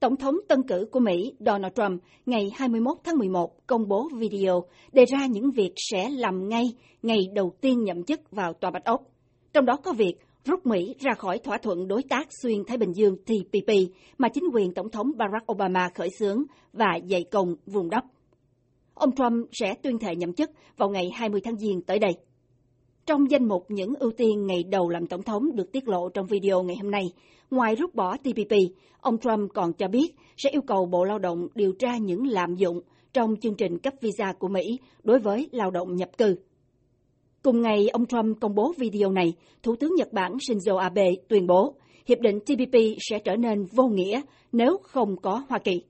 Tổng thống tân cử của Mỹ Donald Trump ngày 21 tháng 11 công bố video đề ra những việc sẽ làm ngay ngày đầu tiên nhậm chức vào Tòa Bạch Ốc. Trong đó có việc rút Mỹ ra khỏi thỏa thuận đối tác xuyên Thái Bình Dương TPP mà chính quyền Tổng thống Barack Obama khởi xướng và dày công vùng đắp. Ông Trump sẽ tuyên thệ nhậm chức vào ngày 20 tháng Giêng tới đây. Trong danh mục những ưu tiên ngày đầu làm tổng thống được tiết lộ trong video ngày hôm nay, ngoài rút bỏ TPP, ông Trump còn cho biết sẽ yêu cầu Bộ Lao động điều tra những lạm dụng trong chương trình cấp visa của Mỹ đối với lao động nhập cư. Cùng ngày, ông Trump công bố video này, Thủ tướng Nhật Bản Shinzo Abe tuyên bố hiệp định TPP sẽ trở nên vô nghĩa nếu không có Hoa Kỳ.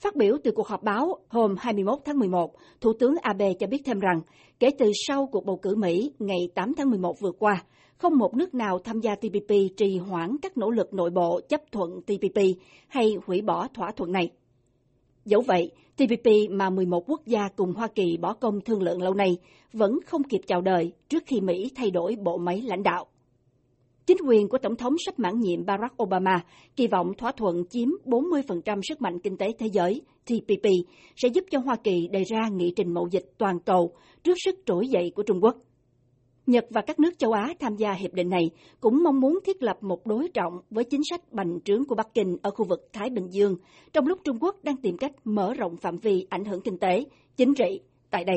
Phát biểu từ cuộc họp báo hôm 21 tháng 11, Thủ tướng Abe cho biết thêm rằng, kể từ sau cuộc bầu cử Mỹ ngày 8 tháng 11 vừa qua, không một nước nào tham gia TPP trì hoãn các nỗ lực nội bộ chấp thuận TPP hay hủy bỏ thỏa thuận này. Dẫu vậy, TPP mà 11 quốc gia cùng Hoa Kỳ bỏ công thương lượng lâu nay vẫn không kịp chào đời trước khi Mỹ thay đổi bộ máy lãnh đạo. Chính quyền của Tổng thống sắp mãn nhiệm Barack Obama kỳ vọng thỏa thuận chiếm 40% sức mạnh kinh tế thế giới TPP sẽ giúp cho Hoa Kỳ đề ra nghị trình mậu dịch toàn cầu trước sức trỗi dậy của Trung Quốc. Nhật và các nước châu Á tham gia hiệp định này cũng mong muốn thiết lập một đối trọng với chính sách bành trướng của Bắc Kinh ở khu vực Thái Bình Dương, trong lúc Trung Quốc đang tìm cách mở rộng phạm vi ảnh hưởng kinh tế, chính trị tại đây.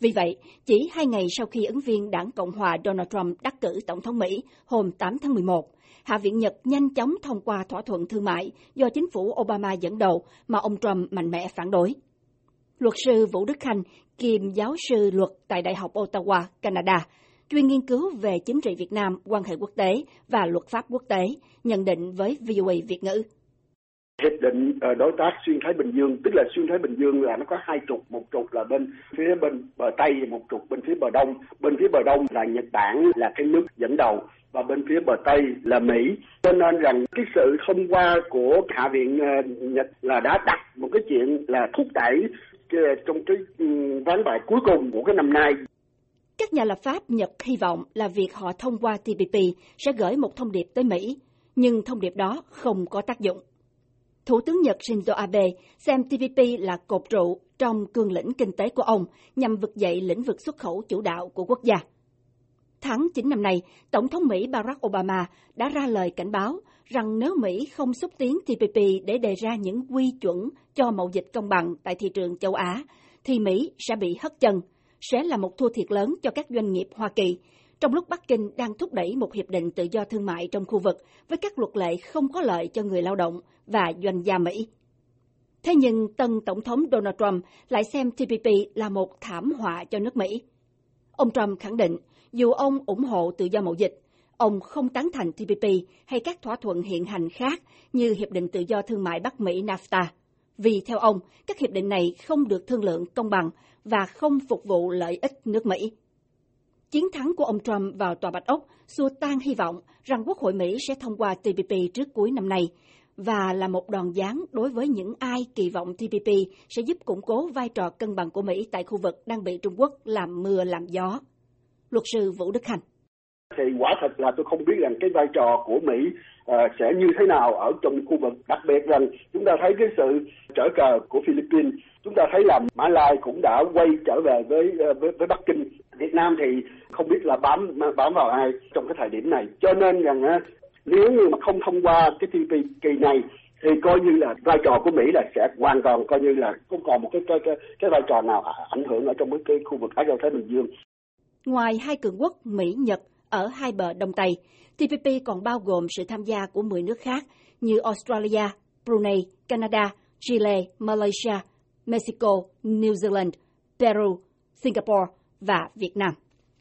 Vì vậy, chỉ hai ngày sau khi ứng viên đảng Cộng hòa Donald Trump đắc cử Tổng thống Mỹ hôm 8 tháng 11, Hạ viện Nhật nhanh chóng thông qua thỏa thuận thương mại do chính phủ Obama dẫn đầu mà ông Trump mạnh mẽ phản đối. Luật sư Vũ Đức Khanh, kiêm giáo sư luật tại Đại học Ottawa, Canada, chuyên nghiên cứu về chính trị Việt Nam, quan hệ quốc tế và luật pháp quốc tế, nhận định với VOA Việt ngữ hiệp định ờ, đối tác xuyên thái bình dương tức là xuyên thái bình dương là nó có hai trục một trục là bên phía bên bờ tây một trục bên phía bờ đông. Bên phía bờ đông là nhật bản là cái nước dẫn đầu và bên phía bờ tây là mỹ. Cho nên rằng cái sự thông qua của hạ viện ờ, nhật là đã đặt một cái chuyện là thúc đẩy ờ, trong cái ừ, ván bài cuối cùng của cái năm nay. Các nhà lập pháp Nhật hy vọng là việc họ thông qua TPP sẽ gửi một thông điệp tới Mỹ, nhưng thông điệp đó không có tác dụng. Thủ tướng Nhật Shinzo Abe xem TPP là cột trụ trong cương lĩnh kinh tế của ông nhằm vực dậy lĩnh vực xuất khẩu chủ đạo của quốc gia. Tháng 9 năm nay, Tổng thống Mỹ Barack Obama đã ra lời cảnh báo rằng nếu Mỹ không xúc tiến TPP để đề ra những quy chuẩn cho mậu dịch công bằng tại thị trường châu Á, thì Mỹ sẽ bị hất chân, sẽ là một thua thiệt lớn cho các doanh nghiệp Hoa Kỳ trong lúc Bắc Kinh đang thúc đẩy một hiệp định tự do thương mại trong khu vực với các luật lệ không có lợi cho người lao động và doanh gia Mỹ. Thế nhưng tân Tổng thống Donald Trump lại xem TPP là một thảm họa cho nước Mỹ. Ông Trump khẳng định dù ông ủng hộ tự do mậu dịch, ông không tán thành TPP hay các thỏa thuận hiện hành khác như Hiệp định Tự do Thương mại Bắc Mỹ NAFTA. Vì theo ông, các hiệp định này không được thương lượng công bằng và không phục vụ lợi ích nước Mỹ. Chiến thắng của ông Trump vào Tòa Bạch Ốc xua tan hy vọng rằng Quốc hội Mỹ sẽ thông qua TPP trước cuối năm nay và là một đòn giáng đối với những ai kỳ vọng TPP sẽ giúp củng cố vai trò cân bằng của Mỹ tại khu vực đang bị Trung Quốc làm mưa làm gió. Luật sư Vũ Đức Hành. Thì quả thật là tôi không biết rằng cái vai trò của Mỹ uh, sẽ như thế nào ở trong khu vực. Đặc biệt rằng chúng ta thấy cái sự trở cờ của Philippines chúng ta thấy là Mã Lai cũng đã quay trở về với uh, với, với Bắc Kinh. Việt Nam thì không biết là bám bám vào ai trong cái thời điểm này cho nên rằng nếu như mà không thông qua cái TPP kỳ này thì coi như là vai trò của Mỹ là sẽ hoàn toàn coi như là không còn một cái cái cái, cái vai trò nào ảnh hưởng ở trong cái khu vực Á Châu Thái Bình Dương. Ngoài hai cường quốc Mỹ Nhật ở hai bờ Đông Tây, TPP còn bao gồm sự tham gia của 10 nước khác như Australia, Brunei, Canada, Chile, Malaysia, Mexico, New Zealand, Peru, Singapore và Việt Nam.